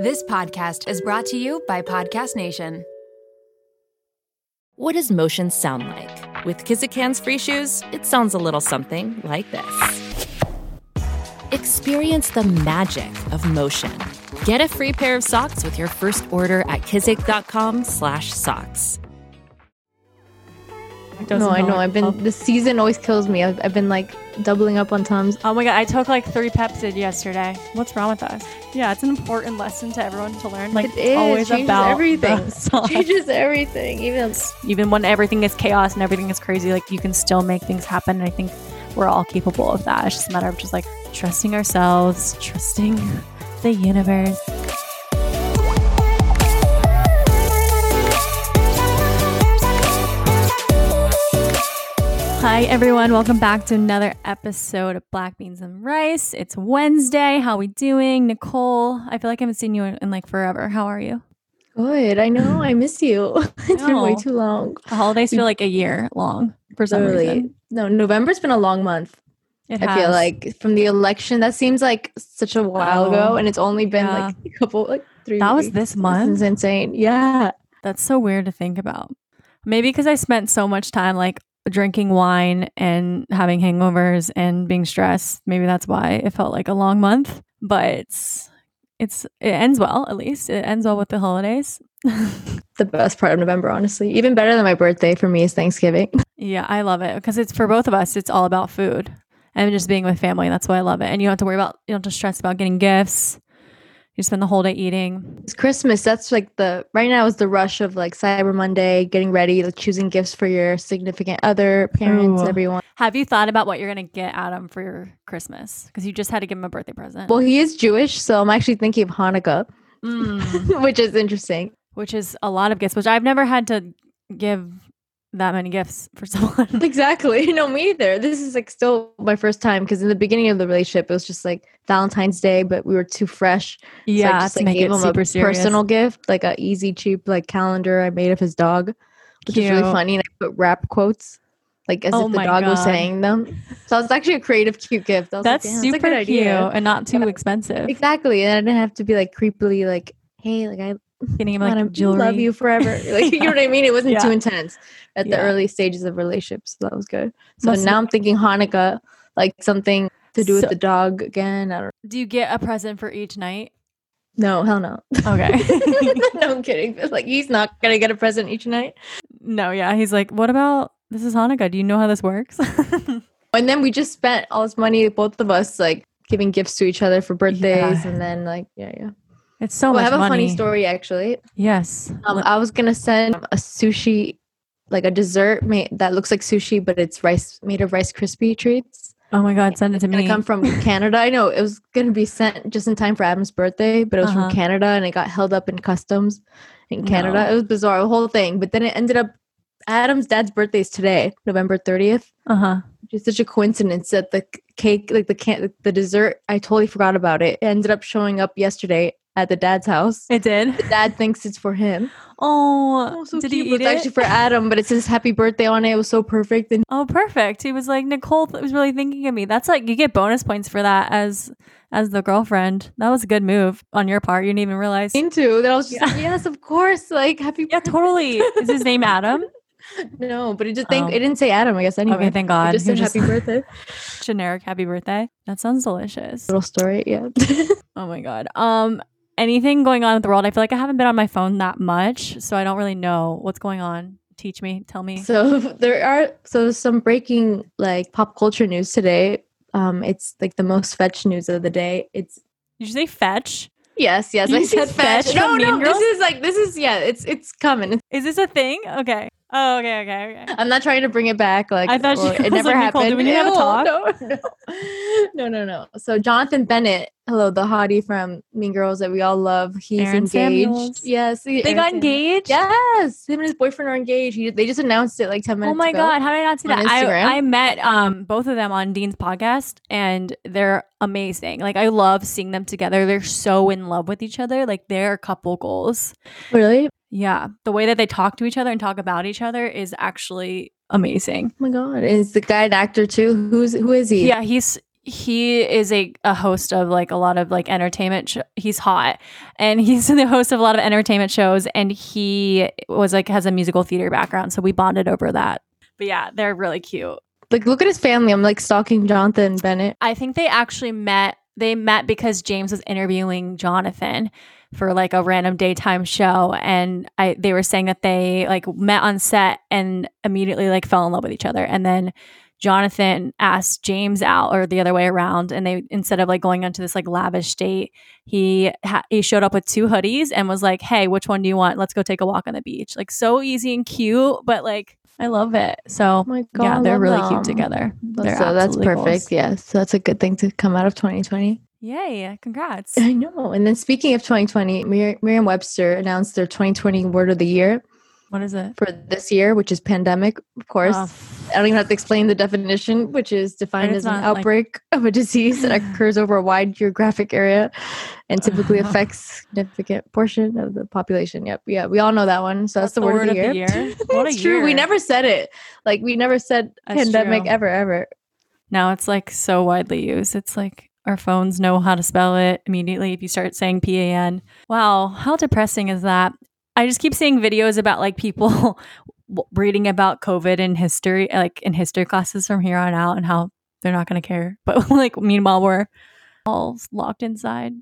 This podcast is brought to you by Podcast Nation. What does motion sound like? With Kizikans free shoes, it sounds a little something like this. Experience the magic of motion. Get a free pair of socks with your first order at kizik.com/socks. No, I know. I've been the season always kills me. I've, I've been like doubling up on Tums. Oh my god, I took like three Pepcid yesterday. What's wrong with us? Yeah, it's an important lesson to everyone to learn. Like It is, always changes about everything. the sauce. Changes everything. Even Even when everything is chaos and everything is crazy, like you can still make things happen. And I think we're all capable of that. It's just a matter of just like trusting ourselves, trusting the universe. Hi, everyone. Welcome back to another episode of Black Beans and Rice. It's Wednesday. How are we doing? Nicole, I feel like I haven't seen you in, in like forever. How are you? good. I know. I miss you. it's been way too long. The holidays feel like a year long for some Literally. reason. No, November's been a long month. It I feel like from the election, that seems like such a while Oh, ago, and it's only been yeah. like a couple, like three. that was weeks. this This month. is insane. Yeah. That's so weird to think about. Maybe because I spent so much time like drinking wine and having hangovers and being stressed. Maybe that's why it felt like a long month. But it's, it's it ends well at least. It ends well with the holidays. The best part of November, honestly. Even better than my birthday for me is Thanksgiving. yeah, I love it because it's for both of us. It's all about food and just being with family. That's why I love it. And you don't have to worry about you don't have to stress about getting gifts. You spend the whole day eating. It's Christmas. That's like the right now is the rush of like Cyber Monday, getting ready, like choosing gifts for your significant other, parents, Ooh. everyone. Have you thought about what you're gonna get Adam for your Christmas? Because you just had to give him a birthday present. Well, he is Jewish, so I'm actually thinking of Hanukkah, Mm. which is interesting. which is a lot of gifts, which I've never had to give that many gifts for someone. Exactly. No, me either. This is like still my first time because in the beginning of the relationship, it was just like Valentine's Day, but we were too fresh. So I yeah, just to like make gave it him a serious. personal gift, like a easy, cheap like calendar I made of his dog, which is really funny. And I put rap quotes. Like as Oh if the dog was saying them. So it's actually a creative, cute gift. That's like, "Damn, a super good cute idea." and not too Yeah. expensive. Exactly. And I didn't have to be like creepily like, hey, like I Getting him like want to jewelry. love you forever. Like you know what I mean? It wasn't Yeah. too intense at the early stages of relationships. So that was good. So Must- now I'm thinking Hanukkah, like something to do So- with the dog again. I don't Do you get a present for each night? No, hell no. Okay. no, I'm kidding. But, like he's not gonna get a present each night. no, yeah. He's like, what about this is Hanukkah? Do you know how this works? And then we just spent all this money, both of us, like giving gifts to each other for birthdays, Yeah. and then like yeah, yeah. It's so Oh, I have a funny story actually. Yes. Um, I was gonna send a sushi, like a dessert made that looks like sushi, but it's rice made of Rice crispy treats. oh my god, send it to It's me. come from Canada. I know it was gonna be sent just in time for Adam's birthday, but it was Uh-huh. from Canada and it got held up in customs in Canada. No. It was bizarre, the whole thing. But then it ended up Adam's dad's birthday is today, November thirtieth. uh huh. Which is such a coincidence that the cake, like the can, the dessert, I totally forgot about it. It ended up showing up yesterday at the dad's house. It did. The dad thinks it's for him. Oh, Oh, so did cute. he but eat it's it? actually for Adam, but it says happy birthday on it. It was so perfect. And Oh, perfect. He was like, Nicole th- was really thinking of me. That's like you get bonus points for that as as the girlfriend. That was a good move on your part. You didn't even realize. into that, I was just like, yes, of course. Like happy birthday. Yeah, totally. Is his name Adam? No, but it just thank Oh. it didn't say Adam, I guess anyway. Okay, thank It God. just He said was happy birthday. generic happy birthday. That sounds delicious. Little story, yeah. Oh my god. Um anything going on in the world? I feel like I haven't been on my phone that much, so I don't really know what's going on. Teach me, tell me. so there are so some breaking like pop culture news today. Um it's like the most fetch news of the day. It's Did you say fetch? yes, yes, I said said fetch. fetch No, no, this is like this is yeah, it's it's coming. Is this a thing? Okay. Oh, okay, okay, okay. I'm not trying to bring it back. Like I thought I it never like, Nicole, happened. do we need to have a talk? No, no, no, no, no. So Jonathan Bennett, hello, the hottie from Mean Girls that we all love. He's Aaron engaged. Samuels. Yes, he- They Aaron got Samuels. engaged? Yes, him and his boyfriend are engaged. He, they just announced it like ten minutes. Ago. Oh my god, how did I not see that? I, I met um both of them on Dean's podcast and they're amazing. Like I love seeing them together. They're so in love with each other. Like they're couple goals. Really? Yeah. The way that they talk to each other and talk about each other is actually amazing. Oh my god, is the guy an actor too? Who's who is he? Yeah, he's he is a, a host of like a lot of like entertainment sh- he's hot and he's the host of a lot of entertainment shows and he was like has a musical theater background so we bonded over that but yeah they're really cute Like, look at his family. I'm like stalking Jonathan Bennett. i think they actually met they met because Jaymes was interviewing jonathan for like a random daytime show and i they were saying that they like met on set and immediately like fell in love with each other and then jonathan asked Jaymes out or the other way around and they instead of like going onto this like lavish date he ha- he showed up with two hoodies and was like hey which one do you want let's go take a walk on the beach like so easy and cute but like i love it so Oh god, yeah they're really cute together They're so that's perfect. goals. Yeah, so that's a good thing to come out of 2020. Yay congrats I know. And then speaking of 2020, Mer- Merriam-Webster announced their 2020 word of the year what is it for this year, which is pandemic. Of course, Oh. I don't even have to explain the definition, which is defined as an not, like- outbreak of a disease that occurs over a wide geographic area and typically affects significant portion of the population. Yep. Yeah, we all know that one. So that's, the, word, of the year. What a it's true. We never said it. Like we never said That's pandemic true. ever, ever. Now it's like so widely used. It's like our phones know how to spell it immediately if you start saying P A N. Wow, how depressing is that? I just keep seeing videos about like people reading about COVID in history, like in history classes from here on out, and how they're not going to care. But like, meanwhile, we're all locked inside,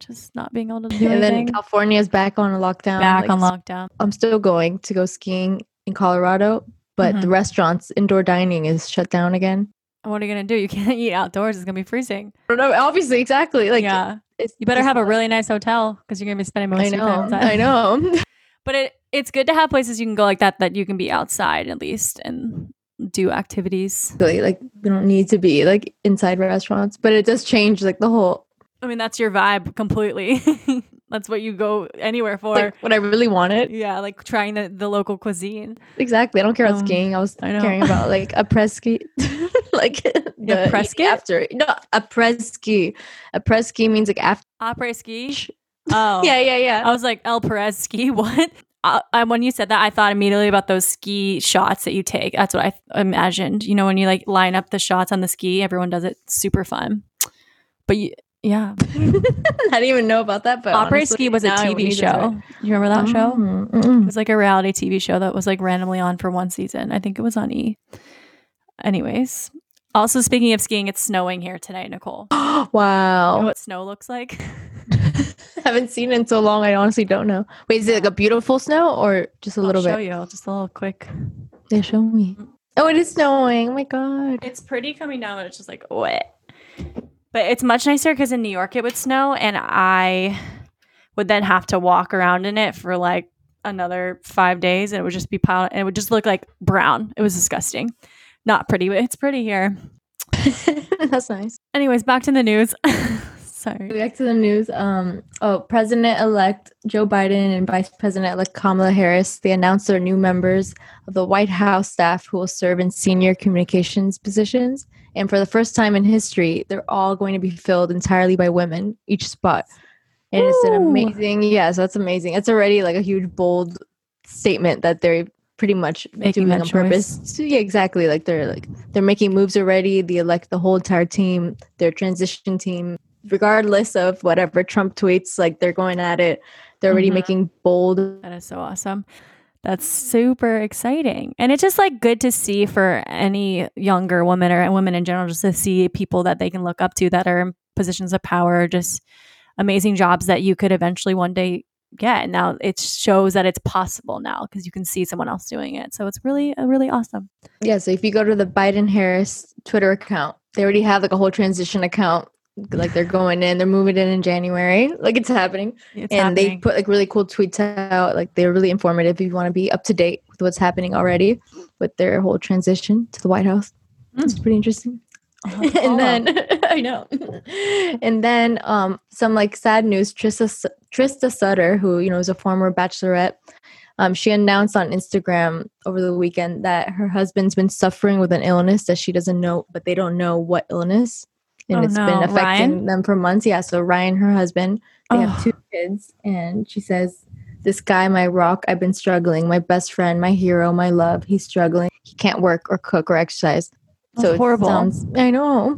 just not being able to do anything. and then anything. California is back on a lockdown. Back like, on lockdown. I'm still going to go skiing in Colorado, but Mm-hmm. the restaurants, indoor dining is shut down again. What are you going to do? You can't eat outdoors. It's going to be freezing. No, obviously, exactly. Like, yeah. it's, You better have a really nice hotel because you're going to be spending most I of your time know. I know. but it it's good to have places you can go like that that you can be outside at least and do activities. Really, like we don't need to be like inside restaurants, but it does change like the whole I mean, that's your vibe completely. that's what you go anywhere for. like what I really wanted. yeah, like trying the, the local cuisine. Exactly. I don't care about Um, skiing. I was I know. caring about like a press ski. like the press eating after. No, a press ski. A press ski means like after. Après ski. Oh, Yeah, yeah, yeah. I was like El Perez ski. What? Uh, I, when you said that, I thought immediately about those ski shots that you take. That's what I th- imagined. You know, when you like line up the shots on the ski, everyone does it. Super fun. But you, yeah, I didn't even know about that. But honestly, ski was a TV show. You remember that show? Mm, It was like a reality TV show that was like randomly on for one season. I think it was on E. Anyways, also speaking of skiing, it's snowing here tonight, Nicole. You know wow. what snow looks like? haven't seen it in so long. I honestly don't know. Wait, is it like a beautiful snow or just a little I'll show bit? you just a little quick. Yeah, show me. Oh, it is snowing. Oh my god. It's pretty coming down, but it's just like wet. But it's much nicer because in New York it would snow, and I would then have to walk around in it for like another five days, and it would just be piled, and it would just look like brown. It was disgusting. Not pretty, but it's pretty here. That's nice. Anyways, back to the news. Sorry. Back to the news. Um, oh, President-elect Joe Biden and Vice President-elect Kamala Harris they announced their new members of the White House staff who will serve in senior communications positions. And for the first time in history, they're all going to be filled entirely by women, each spot. And it's an Ooh. amazing, yeah, so that's amazing. It's already like a huge, bold statement that they're pretty much Making doing that on purpose. So, yeah, exactly. Like they're like they're making moves already. The elect the whole entire team, their transition team, regardless of whatever Trump tweets. Like they're going at it. They're already Mhm. making bold. That is so awesome. That's super exciting. And it's just like good to see for any younger woman or women in general, just to see people that they can look up to that are in positions of power, just amazing jobs that you could eventually one day get. Now it shows that it's possible now because you can see someone else doing it. So it's really, uh, really awesome. Yeah. So if you go to the Biden Harris Twitter account, they already have like a whole transition account. Like they're going in, they're moving in in January. Like it's happening. It's and they put like really cool tweets out. Like they're really informative if you want to be up to date with what's happening already with their whole transition to the White House. It's pretty interesting. I'll have to follow. and then I know. and then um some like sad news. Trista Trista Sutter, who you know is a former bachelorette, um, she announced on Instagram over the weekend that her husband's been suffering with an illness that she doesn't know, but they don't know what illness, and Oh, it's no. been affecting Ryan? them for months. Yeah. So Ryan, her husband, they Oh. have two kids, and she says. This guy, my rock, I've been struggling. My best friend, my hero, my love, he's struggling. He can't work or cook or exercise. That's it horrible. sounds- I know.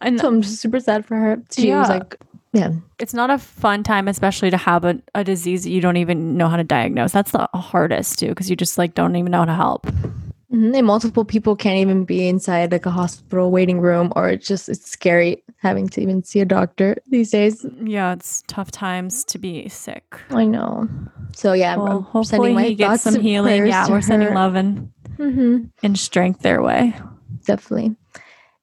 And So I'm just super sad for her. She was Yeah. like, yeah, it's not a fun time, especially to have a, a disease that you don't even know how to diagnose. That's the hardest too, because you just like don't even know how to help. Mhm, and multiple people can't even be inside like a hospital waiting room, or it's just it's scary having to even see a doctor these days. Yeah, it's tough times to be sick. I know. So yeah, Well, I'm hopefully sending my he gets some healing. Yeah, we're sending her. love and, Mhm, and strength their way. definitely.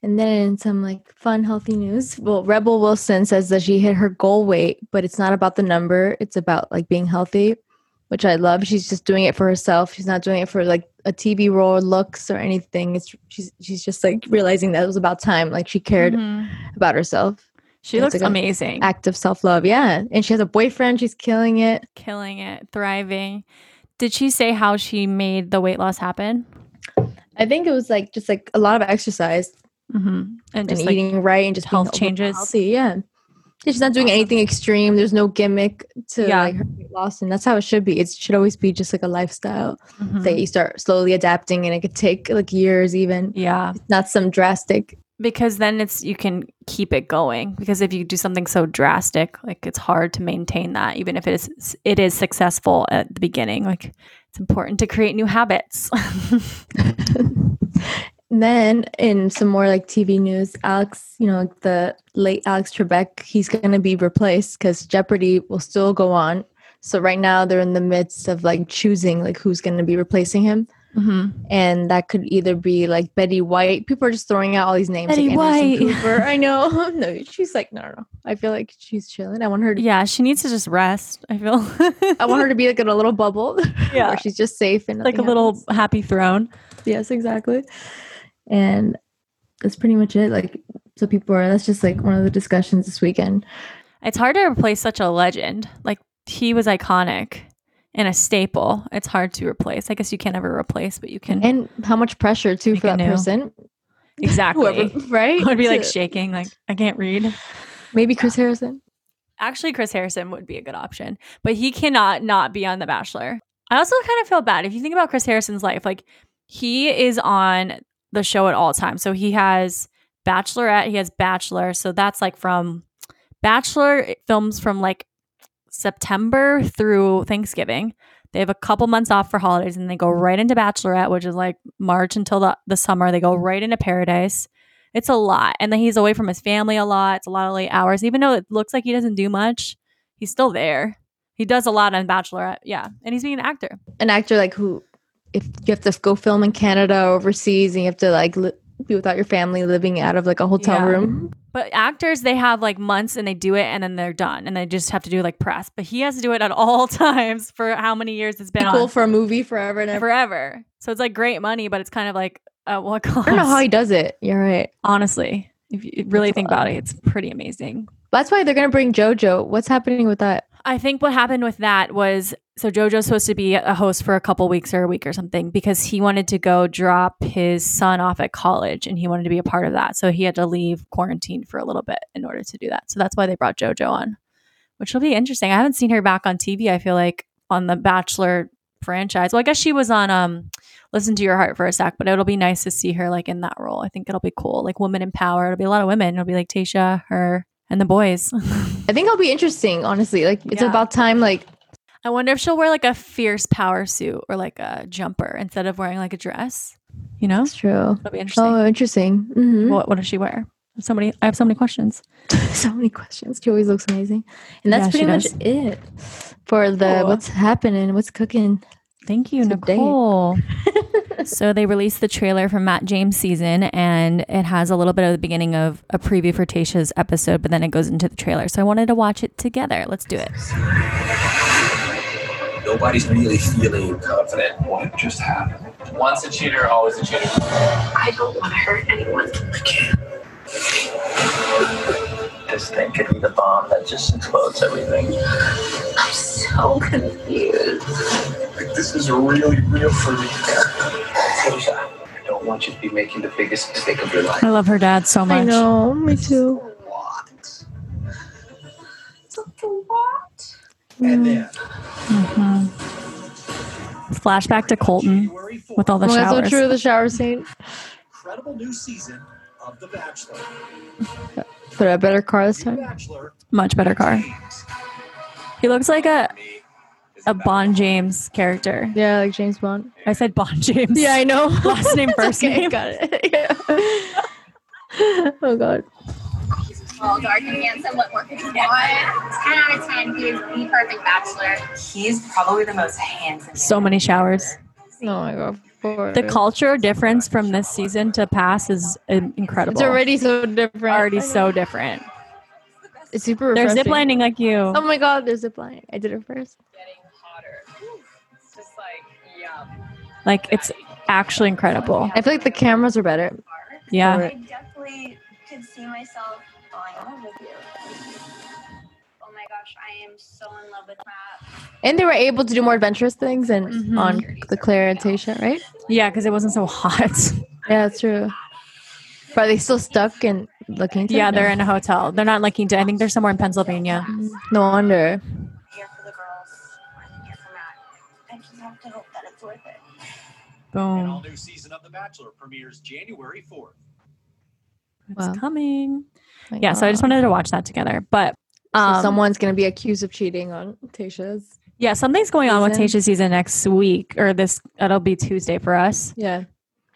And then in some like fun, healthy news, well, Rebel Wilson says that she hit her goal weight, but it's not about the number; it's about like being healthy, which I love. She's just doing it for herself. She's not doing it for like a TV role, or looks, or anything. It's she's she's just like realizing that it was about time. Like she cared Mhm. about herself. She It's looks like amazing. Act of self love, yeah. And she has a boyfriend. She's killing it. killing it, thriving. Did she say how she made the weight loss happen? I think it was like just like a lot of exercise Mm-hmm. And and just like, eating right and just health changes. Healthy, yeah. She's not doing anything extreme. There's no gimmick to Yeah. like her weight loss, and that's how it should be. It should always be just like a lifestyle Mhm. that you start slowly adapting, and it could take like years, even yeah, not some drastic. because then it's you can keep it going. Because if you do something so drastic, like it's hard to maintain that, even if it is it is successful at the beginning. Like it's important to create new habits. Then in some more like TV news, Alex, you know, the late Alex Trebek, he's going to be replaced because Jeopardy will still go on. So right now they're in the midst of like choosing like who's going to be replacing him, hmm and that could either be like Betty White. People are just throwing out all these names. Betty like White. Cooper. I know. no, she's like no, no, no. I feel like she's chilling. I want her to. Yeah, she needs to just rest. I feel. I want her to be like in a little bubble. Yeah. where she's just safe and like a nothing little happy throne. Yes, exactly. And that's pretty much it. Like, so people are, that's just like one of the discussions this weekend. It's hard to replace such a legend. Like he was iconic and a staple. It's hard to replace. I guess you can't ever replace, but you can And how much pressure, too, for that new. person. exactly. Whoever, right? I would be like shaking, like I can't read. maybe Chris Harrison. Actually, Chris Harrison would be a good option, but he cannot not be on The Bachelor. I also kind of feel bad if you think about Chris Harrison's life. Like he is on the show at all times. So he has Bachelorette, he has Bachelor. So that's like from Bachelor films from like September through Thanksgiving. They have a couple months off for holidays and they go right into Bachelorette, which is like March until the, the summer. They go right into Paradise. It's a lot. And then he's away from his family a lot. It's a lot of late hours. Even though it looks like he doesn't do much, he's still there. He does a lot on Bachelorette. Yeah. And he's being an actor. An actor like who, if you have to go film in Canada or overseas and you have to like li- be without your family living out of like a hotel Yeah. room. But actors, they have like months and they do it and then they're done and they just have to do like press. But he has to do it at all times for how many years it's been Cool on. for a movie forever and ever. forever. So it's like great money, but it's kind of like at what cost? I don't know how he does it. You're right. Honestly, if you really That's think about it, it's pretty amazing. That's why they're gonna bring JoJo. What's happening with that? I think what happened with that was so JoJo's supposed to be a host for a couple weeks or a week or something because he wanted to go drop his son off at college and he wanted to be a part of that. So he had to leave quarantine for a little bit in order to do that. So that's why they brought JoJo on, which will be interesting. I haven't seen her back on TV. I feel like on the Bachelor franchise. Well, I guess she was on um Listen to Your Heart for a sec, but it'll be nice to see her like in that role. I think it'll be cool. Like women in power. It'll be a lot of women. It'll be like Tayshia, her, and the boys. I think I'll be interesting, honestly. Like it's Yeah. about time. Like I wonder if she'll wear like a fierce power suit or like a jumper instead of wearing like a dress. You know, it's true. that'll be interesting. Oh, interesting. hmm what what does she wear? So many. I have so many questions. so many questions. She always looks amazing, and that's Yeah, pretty much it for the Cool. what's happening, what's cooking. Thank you, Nicole. so they released the trailer for Matt James' season, and it has a little bit of the beginning of a preview for Tayshia's episode, but then it goes into the trailer. So I wanted to watch it together. Let's do it. Nobody's really feeling confident what just happened. Once a cheater, always a cheater. I don't want to hurt anyone. I can't. This thing could be the bomb that just explodes everything. I'm so confused. Like, this is really real for me. Tayshia, I don't want you to be making the biggest mistake of your life. I love her dad so much. I know, me too. What? Something what? And then, Mm-hmm. Flashback to Colton 4th, with all the Oh, that's so showers. true. The shower scene. incredible new season of The Bachelor. But a better car this time. Much better car. He looks like a a Bond James character. Yeah, like James Bond. I said Bond James. Yeah, I know. Last name, first okay, name. Got it. Yeah. oh god. Tall, dark, and handsome. What more could you want? 10 out of 10. He is the perfect bachelor. He's probably the most handsome. So many showers. Oh my god. Poor- The culture difference from this season to past is incredible. It's already so different. already so different. It's super. They're ziplining like you. Oh my god, there's ziplining. I did it first. getting hotter. It's just like, yum. Like it's actually incredible. I feel like the cameras are better. Yeah. I am so in love with Matt. And they were able to do more adventurous things and Mhm. on the Clare and Tayshia, right? Yeah, because it wasn't so hot. Yeah, that's true. But are they still stuck and looking? yeah, they're in a hotel. They're not looking to. I think they're somewhere in Pennsylvania. No wonder. I'm here for the girls. I'm here for Matt. I just have to hope that it's worth it. An Boom. all new season of The Bachelor premieres January 4th. It's Wow. coming. My Yeah, so I just wanted to watch that together. But So um, someone's gonna be accused of cheating on Tayshia's. yeah, something's going on with. Tayshia's season next week or this. It'll be Tuesday for us. Yeah.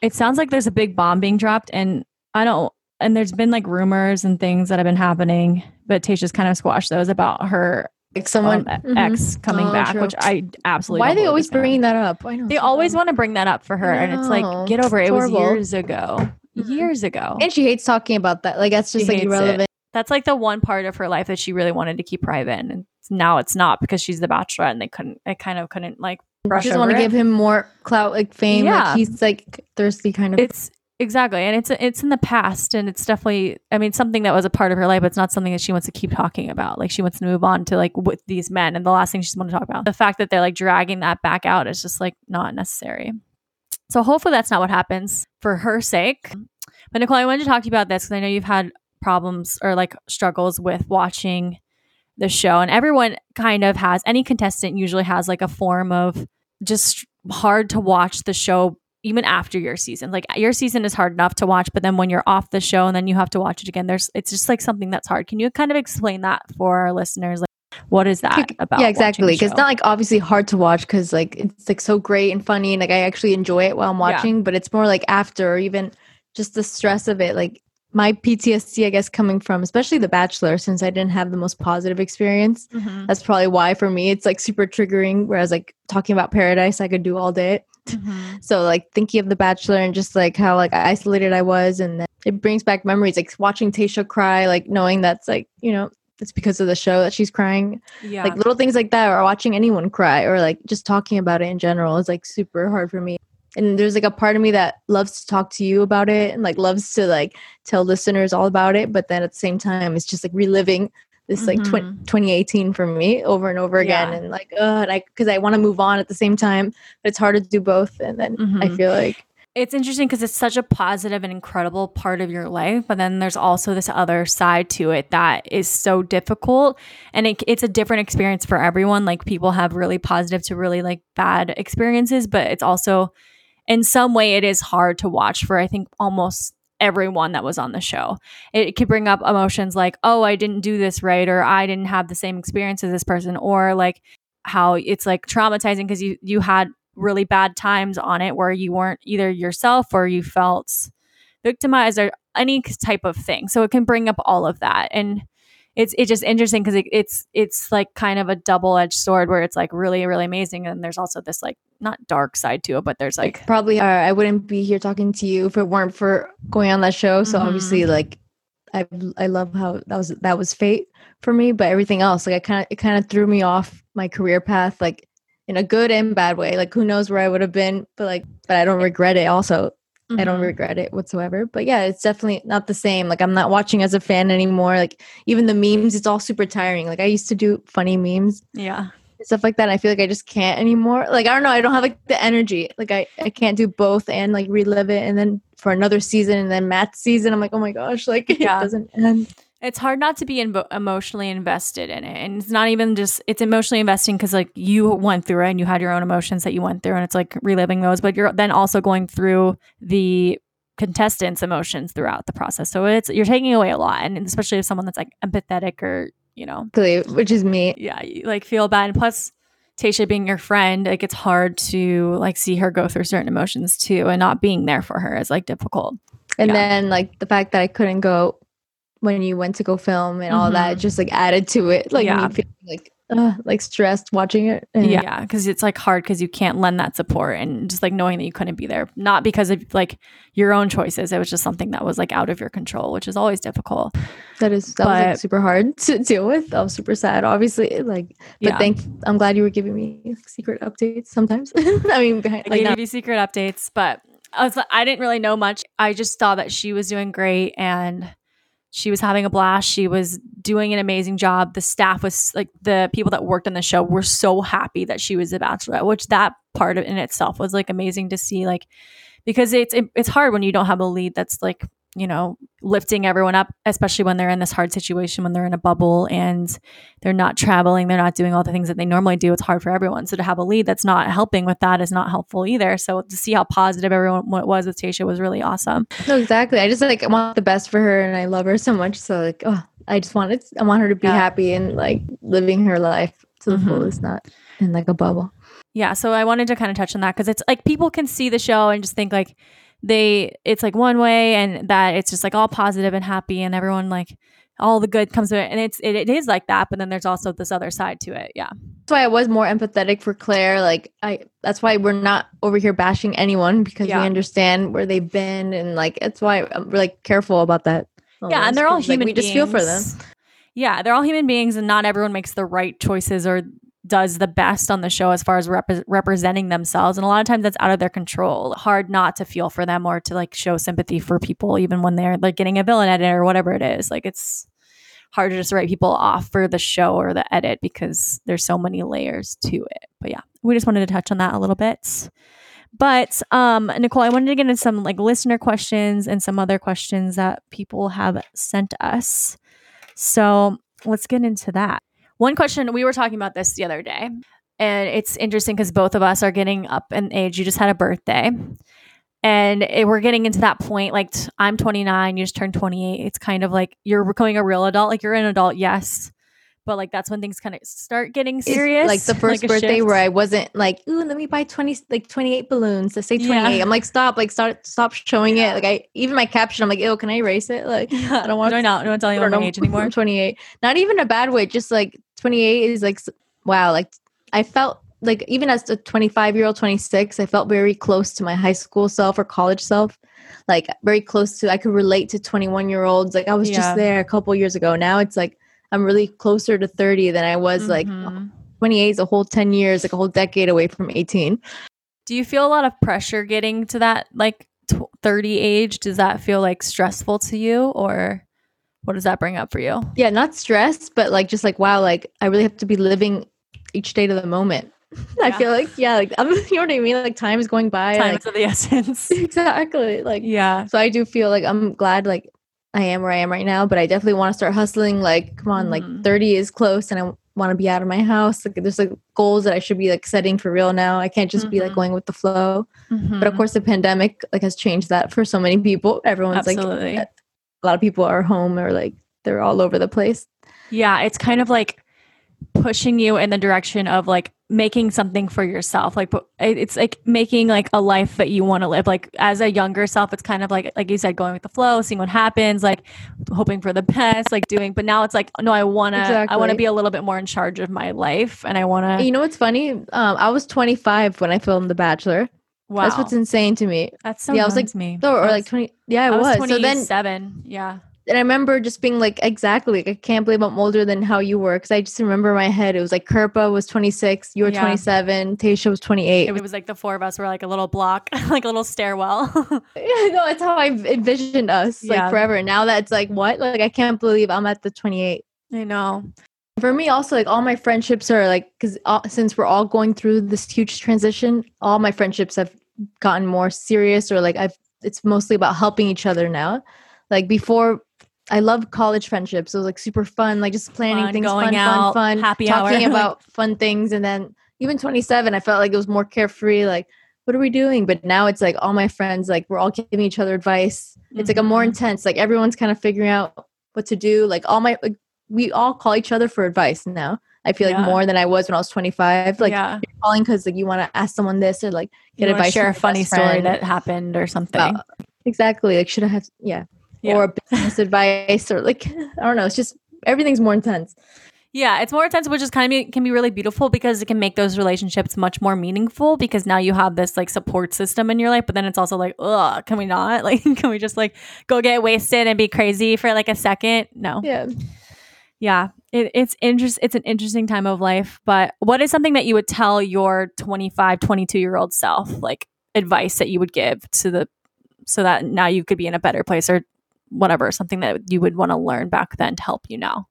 It sounds like there's a big bomb being dropped, and I don't. And there's been like rumors and things that have been happening, but Tayshia's kind of squashed those about her Like someone um, Mhm. ex coming Oh, back, true. which I absolutely. Why are they always bringing that up? They so always want to bring that up for her, and it's like, get over it. It was years ago. Years ago. And she hates talking about that. Like that's She just like irrelevant. it. That's like the one part of her life that she really wanted to keep private, and now it's not because she's the bachelor, and they couldn't. They kind of couldn't like brush She doesn't want to give him more clout, like fame. Yeah. Like he's like thirsty kind of. It's exactly, and it's it's in the past, and it's definitely. I mean, something that was a part of her life, but it's not something that she wants to keep talking about. Like she wants to move on to like with these men, and the last thing she's want to talk about. The fact that they're like dragging that back out is just like not necessary. So hopefully that's not what happens for her sake. But Nicole, I wanted to talk to you about this because I know you've had problems or like struggles with watching the show, and everyone kind of has. Any contestant usually has like a form of just hard to watch the show even after your season. Like your season is hard enough to watch, but then when you're off the show and then you have to watch it again, there's it's just like something that's hard. Can you kind of explain that for our listeners? Like what is that about? yeah, exactly. Because it's not like obviously hard to watch because like it's like so great and funny and like I actually enjoy it while I'm Yeah. watching. But it's more like after or even just the stress of it. Like my PTSD, I guess, coming from especially The Bachelor, since I didn't have the most positive experience. Mhm. That's probably why for me it's like super triggering. Whereas like talking about Paradise, I could do all day. Mhm. So like thinking of The Bachelor and just like how like isolated I was, and then it brings back memories like watching Tayshia cry, like knowing that's like you know it's because of the show that she's crying yeah. like little things like that or watching anyone cry or like just talking about it in general is like super hard for me and there's like a part of me that loves to talk to you about it and like loves to like tell listeners all about it but then at the same time it's just like reliving this like tw- Mhm. 2018 for me over and over again Yeah. and like uh and i because i want to move on at the same time but it's hard to do both and then i Mhm. feel like it's interesting because it's such a positive and incredible part of your life, but then there's also this other side to it that is so difficult, and it, it's a different experience for everyone. Like people have really positive to really like bad experiences, but it's also in some way it is hard to watch for I think almost everyone that was on the show. It, could bring up emotions like, "Oh, I didn't do this right," or "I didn't have the same experience as this person," or like how it's like traumatizing because you you had really bad times on it where you weren't either yourself or you felt victimized or any type of thing. So it can bring up all of that and it's it's just interesting because it, it's it's like kind of a double edged sword where it's like really really amazing and there's also this like not dark side to it but there's like probably uh, I wouldn't be here talking to you if it weren't for going on that show. So Mhm. obviously, like I I love how that was that was fate for me. But everything else, like I kind of it kind of threw me off my career path, like in a good and bad way. Like who knows where I would have been, but like but I don't regret it. Also, I don't Mhm. regret it whatsoever. But yeah, it's definitely not the same. Like I'm not watching as a fan anymore. Like even the memes, it's all super tiring. Like I used to do funny memes yeah stuff like that. And I feel like I just can't anymore. Like I don't know, I don't have like the energy. Like I, I can't do both and like relive it and then for another season and then Matt's season. I'm like, oh my gosh, like Yeah. it doesn't end. it's hard not to be emotionally invested in it and it's not even just it's emotionally investing because like you went through it and you had your own emotions that you went through and it's like reliving those but you're then also going through the contestants' emotions throughout the process. So it's you're taking away a lot, and especially if someone that's like empathetic or you know, which is me. yeah, you like feel bad. And plus, Tayshia being your friend, like it's hard to like see her go through certain emotions too, and not being there for her is like difficult. And Yeah. then like the fact that I couldn't go when you went to go film and all that just like added to it. Like Mm-hmm. Yeah. me feeling like uh, like stressed watching it. And Yeah, because it's like hard because you can't lend that support and just like knowing that you couldn't be there, not because of like your own choices. It was just something that was like out of your control, which is always difficult. That is that was like super hard to deal with. I was super sad, obviously. Like, but Yeah. thank I'm glad you were giving me secret updates sometimes. I mean, behind, I like gave you secret updates, but I was I didn't really know much. I just saw that she was doing great and she was having a blast. She was doing an amazing job. The staff was like the people that worked on the show were so happy that she was a bachelorette, which that part of in itself was like amazing to see. Like because it's it's hard when you don't have a lead that's like you know lifting everyone up especially when they're in this hard situation when they're in a bubble and they're not traveling they're not doing all the things that they normally do it's hard for everyone so to have a lead that's not helping with that is not helpful either so to see how positive everyone was with Tayshia was really awesome no, exactly. I just like I want the best for her, and I love her so much. So like, oh, I just want it. I want her to be Yeah. happy and like living her life to the Mhm. fullest, not in like a bubble. yeah so i wanted to kind of touch on that because it's like people can see the show and just think like they it's like one way and that it's just like all positive and happy and everyone like all the good comes to it and it's it, it is like that but then there's also this other side to it yeah That's why I was more empathetic for Clare. Like I, that's why we're not over here bashing anyone because Yeah. we understand where they've been, and like it's why I'm really careful about that. yeah and they're all almost, 'cause, like, human we just feel for them. yeah they're all human beings and not everyone makes the right choices or does the best on the show as far as repre- representing themselves. And a lot of times that's out of their control. Hard not to feel for them or to like show sympathy for people even when they're like getting a villain edit or whatever it is. Like it's hard to just write people off for the show or the edit because there's so many layers to it. But yeah we just wanted to touch on that a little bit. But um nicole i wanted to get into some like listener questions and some other questions that people have sent us. So let's get into that one question we were talking about this the other day and it's interesting because both of us are getting up in age. You just had a birthday and it, we're getting into that point like i'm 29 you just turned 28 it's kind of like you're becoming a real adult like you're an adult yes but like that's when things kind of start getting It's serious Like the first a birthday shift. where I wasn't like, ooh, let me buy 20 like 28 balloons to say 28. Yeah. I'm like, stop, like start stop showing it. Like I even my caption, I'm like, ew, can I erase it? Like I don't want do I not, do I tell you my age anymore I'm 28. Not even a bad way, just like 28 is like wow, like I felt like even as a 25 year old, 26, I felt very close to my high school self or college self. Like very close to I could relate to 21 year olds. Like I was Yeah. just there a couple years ago. Now it's like I'm really closer to 30 than I was like Mhm. 28 is a whole 10 years, like a whole decade away from 18. Do you feel a lot of pressure getting to that like tw 30 age? Does that feel like stressful to you or what does that bring up for you? Yeah, not stress, but like just like wow, like I really have to be living each day to the moment. I feel like yeah, like I'm, you know what I mean. Like time is going by. Time like, is of the essence. exactly. Like yeah. so, I do feel like I'm glad like I am where I am right now, but I definitely want to start hustling. Like come on, Mhm. like 30 is close, and I want to be out of my house. Like there's like goals that I should be like setting for real now. I can't just be like Mhm. going with the flow. But of course, the pandemic like has changed that for so many people. Everyone's Absolutely. like a lot of people are home or like they're all over the place. Yeah, it's kind of like pushing you in the direction of like making something for yourself. Like it's like making like a life that you want to live. Like as a younger self, it's kind of like like you said, going with the flow, seeing what happens, like hoping for the best, like doing. But now it's like no, I wanna I wanna be a little bit more in charge of my life, and I wanna. You know what's funny? Um, I was 25 when I filmed The Bachelor. wow, That's what's insane to me. That's so yeah, I was like, me. Or, or like 20. Yeah, I, I was, was. So then, 27. yeah. And I remember just being like, exactly. Like, I can't believe I'm older than how you were. Cause I just remember in my head, it was like Kirpa was 26, you were Yeah. 27, Tayshia was 28. It was like the four of us were like a little block, like a little stairwell. Yeah, no, that's how I envisioned us like Yeah. forever. Now that's like, what? Like, I can't believe I'm at the 28. I know. For me, also, like all my friendships are like, because uh, since we're all going through this huge transition, all my friendships have gotten more serious, or like I've, it's mostly about helping each other now. Like before, I love college friendships. It was like super fun, like just planning Fun, things, going fun, out, fun, fun, happy talking hour. about fun things. And then even 27, I felt like it was more carefree. Like what are we doing? But now it's like all my friends, like we're all giving each other advice. It's like a more Mhm. intense, like everyone's kind of figuring out what to do. Like all my, like, we all call each other for advice now. I feel like Yeah. more than I was when I was 25. Like yeah, you're calling because like you want to ask someone this or like get wanna advice. share a funny story that happened or something. exactly. Like should I have, yeah. Yeah. Or business advice or like, I don't know. It's just, everything's more intense. Yeah, it's more intense, which is kind of can be really beautiful because it can make those relationships much more meaningful because now you have this like support system in your life. But then it's also like, ugh, can we not? Like, can we just like go get wasted and be crazy for like a second? No. Yeah. Yeah, it, it's interest. It's an interesting time of life. But what is something that you would tell your 25, 22 year old self, like advice that you would give to the, so that now you could be in a better place or whatever, something that you would want to learn back then to help you now?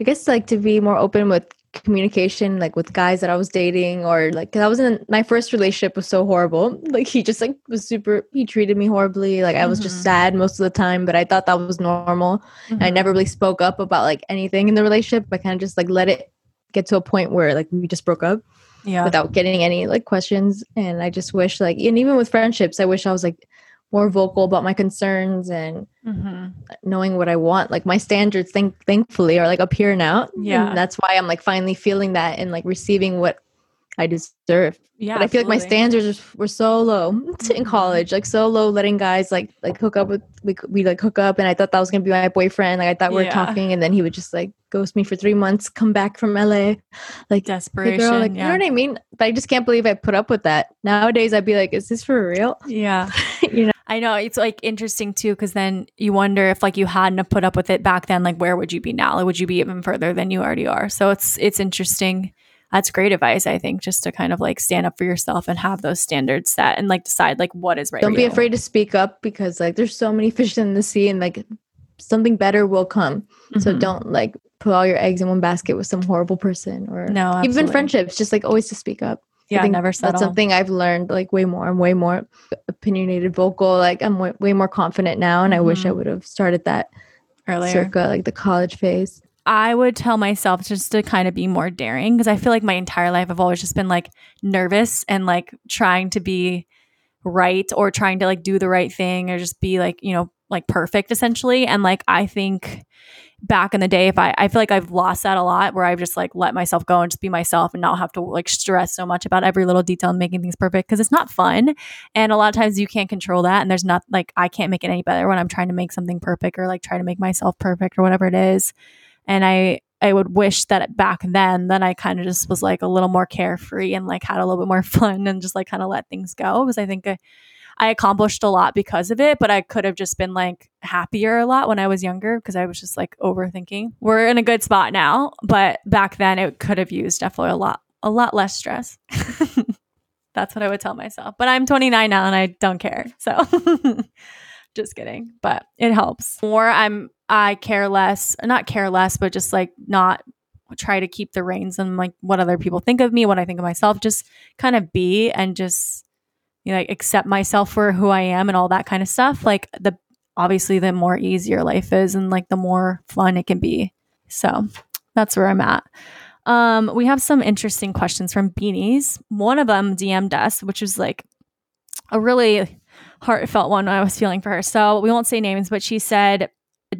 I guess like to be more open with communication, like with guys that I was dating, or like 'cause I was in my first relationship was so horrible. Like he just like was super. He treated me horribly. Like I was just sad most of the time, but I thought that was normal. Mm-hmm. I never really spoke up about like anything in the relationship. I kind of just like let it get to a point where like we just broke up Yeah. without getting any like questions. And I just wish like, and even with friendships, I wish I was like more vocal about my concerns and Mhm. knowing what I want. Like my standards, thank thankfully, are like up here now. Yeah. and that's why I'm like finally feeling that and like receiving what I deserve. Yeah. but I feel like my standards were so low in Mhm. college, like so low, letting guys like like hook up with we we like hook up, and I thought that was gonna be my boyfriend. Like I thought we were Yeah. talking, and then he would just like ghost me for three months, come back from LA, like hey desperation. girl, like you know what I mean. But I just can't believe I put up with that. Nowadays, I'd be like, is this for real? yeah. you know. I know it's like interesting too because then you wonder if like you hadn't have put up with it back then, like where would you be now? Like, would you be even further than you already are? So it's it's interesting. That's great advice, I think, just to kind of like stand up for yourself and have those standards set and like decide like what is right. Don't be you. afraid to speak up because like there's so many fish in the sea, and like something better will come. So Mhm. don't like put all your eggs in one basket with some horrible person or No, even friendships. Just like always to speak up. I Yeah, think never settle. That's something I've learned like way more. I'm way more opinionated, vocal. Like I'm way, way more confident now, and I wish I Mhm. would have started that earlier. circa like the college phase. I would tell myself just to kind of be more daring because I feel like my entire life I've always just been like nervous and like trying to be right or trying to like do the right thing or just be like, you know, like perfect essentially. And like I think back in the day, if I I feel like I've lost that a lot where I've just like let myself go and just be myself and not have to like stress so much about every little detail and making things perfect because it's not fun. And a lot of times you can't control that. And there's not like I can't make it any better when I'm trying to make something perfect or like try to make myself perfect or whatever it is and i i would wish that back then then i kind of just was like a little more carefree and like had a little bit more fun and just like kind of let things go because i think I, I accomplished a lot because of it but i could have just been like happier a lot when i was younger because i was just like overthinking. We're in a good spot now but back then it could have used definitely a lot a lot less stress. That's what i would tell myself but i'm 29 now and i don't care so just kidding but it helps. More i'm i care less not care less but just like not try to keep the reins and like what other people think of me what i think of myself just kind of be and just you know like accept myself for who i am and all that kind of stuff like the obviously the more easier life is and like the more fun it can be so that's where i'm at um we have some interesting questions from beanies one of them dm'd us which was like a really heartfelt one I was feeling for her. So we won't say names, but she said,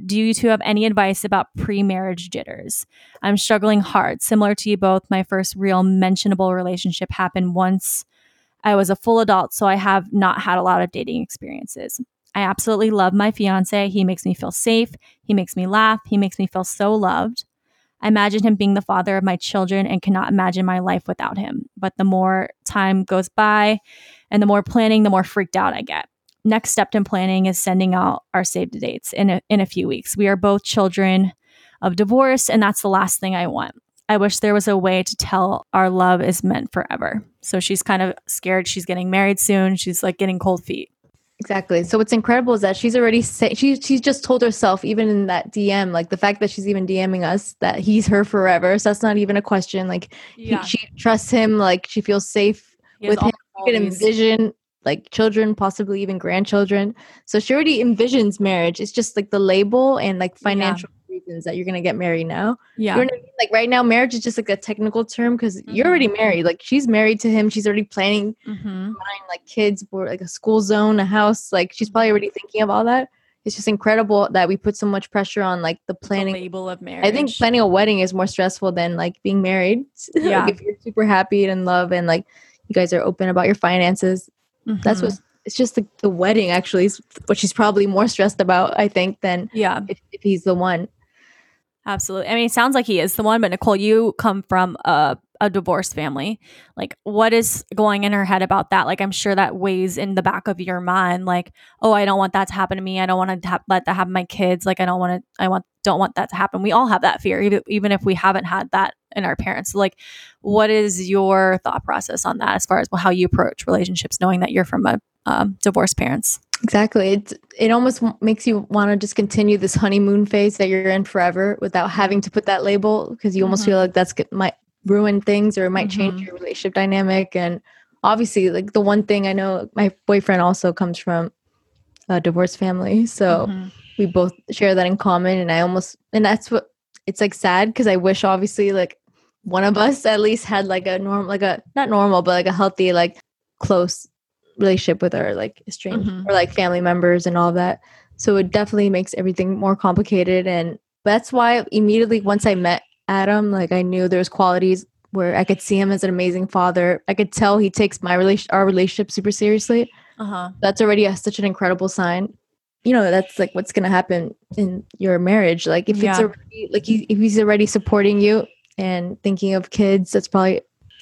Do you two have any advice about pre marriage jitters? I'm struggling hard. Similar to you both, my first real mentionable relationship happened once I was a full adult, so I have not had a lot of dating experiences. I absolutely love my fiance. He makes me feel safe. He makes me laugh. He makes me feel so loved. I imagine him being the father of my children and cannot imagine my life without him. But the more time goes by and the more planning, the more freaked out I get. Next step in planning is sending out our save the dates in a, in a few weeks. We are both children of divorce, and that's the last thing I want. I wish there was a way to tell our love is meant forever. So she's kind of scared she's getting married soon. She's like getting cold feet. Exactly. So what's incredible is that she's already say she she's just told herself even in that DM like the fact that she's even DMing us that he's her forever. So that's not even a question. Like he, she trusts him. Like she feels safe He with him. She can envision like children, possibly even grandchildren. So she already envisions marriage. It's just like the label and like financial reasons that you're gonna get married now. Yeah. You know what I mean? Like right now, marriage is just like a technical term because you're already married. Like she's married to him. She's already planning mm-hmm. like kids for like a school zone, a house. Like she's probably already thinking of all that. It's just incredible that we put so much pressure on like the planning. label of marriage. I think planning a wedding is more stressful than like being married. Yeah. like if you're super happy and in love and like you guys are open about your finances, that's Mhm. what it's just the, the wedding actually is what she's probably more stressed about, I think, than Yeah. if, if he's the one. Absolutely. I mean, it sounds like he is the one, but Nicole, you come from a, a divorced family. Like, what is going in her head about that? Like, I'm sure that weighs in the back of your mind. Like, oh, I don't want that to happen to me. I don't want to ha- let that happen to my kids. Like, I don't want to. I want don't want that to happen. We all have that fear, even even if we haven't had that in our parents. So, like, what is your thought process on that, as far as well, how you approach relationships, knowing that you're from a um, divorced parents? Exactly. It it almost makes you want to just continue this honeymoon phase that you're in forever without having to put that label because you almost Mhm. feel like that's g- might ruin things or it might change Mhm. your relationship dynamic. And obviously, like the one thing I know, my boyfriend also comes from a divorced family, so Mhm. we both share that in common. And I almost and that's what it's like sad because I wish obviously like one of us at least had like a normal, like a not normal, but like a healthy, like close relationship with our like estranged Mhm. or like family members and all that. So it definitely makes everything more complicated. And that's why immediately once I met Adam, like I knew there was qualities where I could see him as an amazing father. I could tell he takes my relation, our relationship super seriously. Uh huh. That's already a, such an incredible sign. You know, that's like what's gonna happen in your marriage. Like if it's Yeah. already like he, if he's already supporting you and thinking of kids, that's probably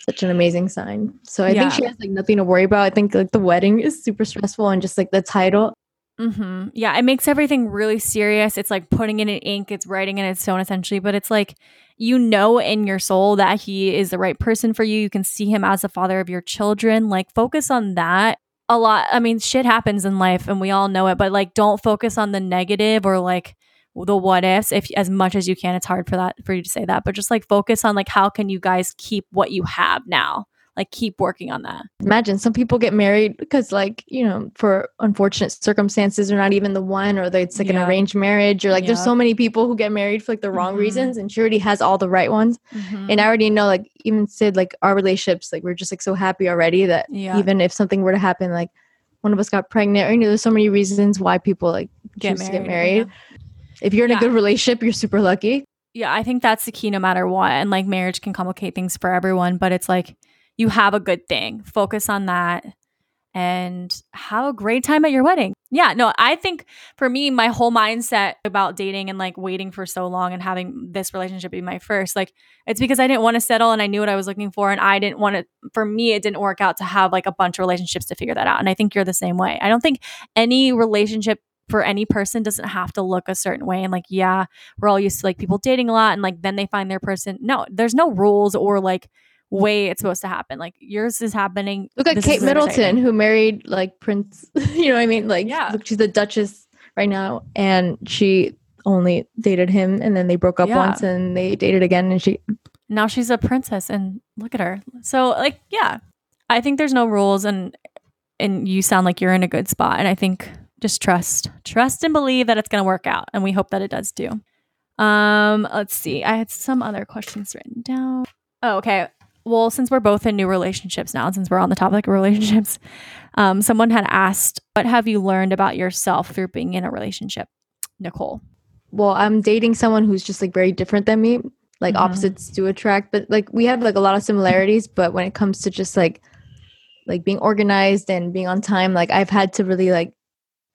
such an amazing sign. So I think she has like nothing to worry about. I think like the wedding is super stressful and just like the title. hmm Yeah, it makes everything really serious. It's like putting it in ink, it's writing in its stone essentially, but it's like you know in your soul that he is the right person for you. You can see him as the father of your children. Like focus on that a lot. I mean, shit happens in life and we all know it, but like don't focus on the negative or like the what ifs if as much as you can. It's hard for that for you to say that, but just like focus on like how can you guys keep what you have now? Like keep working on that. Imagine some people get married because like, you know, for unfortunate circumstances or not even the one or they- it's like Yeah. an arranged marriage or like there's so many people who get married for like the wrong Mhm. reasons and she already has all the right ones. Mm-hmm. And I already know like even Syd, like our relationships, like we're just like so happy already that Yeah. even if something were to happen, like one of us got pregnant or you know, there's so many reasons why people like Get to get married, married. If you're in Yeah. a good relationship, you're super lucky. Yeah, I think that's the key no matter what. And like marriage can complicate things for everyone, but it's like you have a good thing. Focus on that and have a great time at your wedding. Yeah, no, I think for me, my whole mindset about dating and like waiting for so long and having this relationship be my first, like it's because I didn't want to settle and I knew what I was looking for. And I didn't want to, for me, it didn't work out to have like a bunch of relationships to figure that out. And I think you're the same way. I don't think any relationship for any person doesn't have to look a certain way. And like, yeah, we're all used to like people dating a lot and like then they find their person. No, there's no rules or like way it's supposed to happen. Like yours is happening. Look at This Kate Middleton, who married like Prince. you know what I mean? Like, Yeah. look, she's the Duchess right now, and she only dated him, and then they broke up Yeah. once, and they dated again, and she. Now she's a princess and look at her. So like, yeah, I think there's no rules and and you sound like you're in a good spot. And I think just trust, trust and believe that it's going to work out. And we hope that it does too. Um, let's see. I had some other questions written down. Oh, okay. Well, since we're both in new relationships now, since we're on the topic of relationships, um, someone had asked, "What have you learned about yourself through being in a relationship?" Nicole. Well, I'm dating someone who's just like very different than me. Like Mhm. opposites do attract, but like we have like a lot of similarities. But when it comes to just like like being organized and being on time, like I've had to really like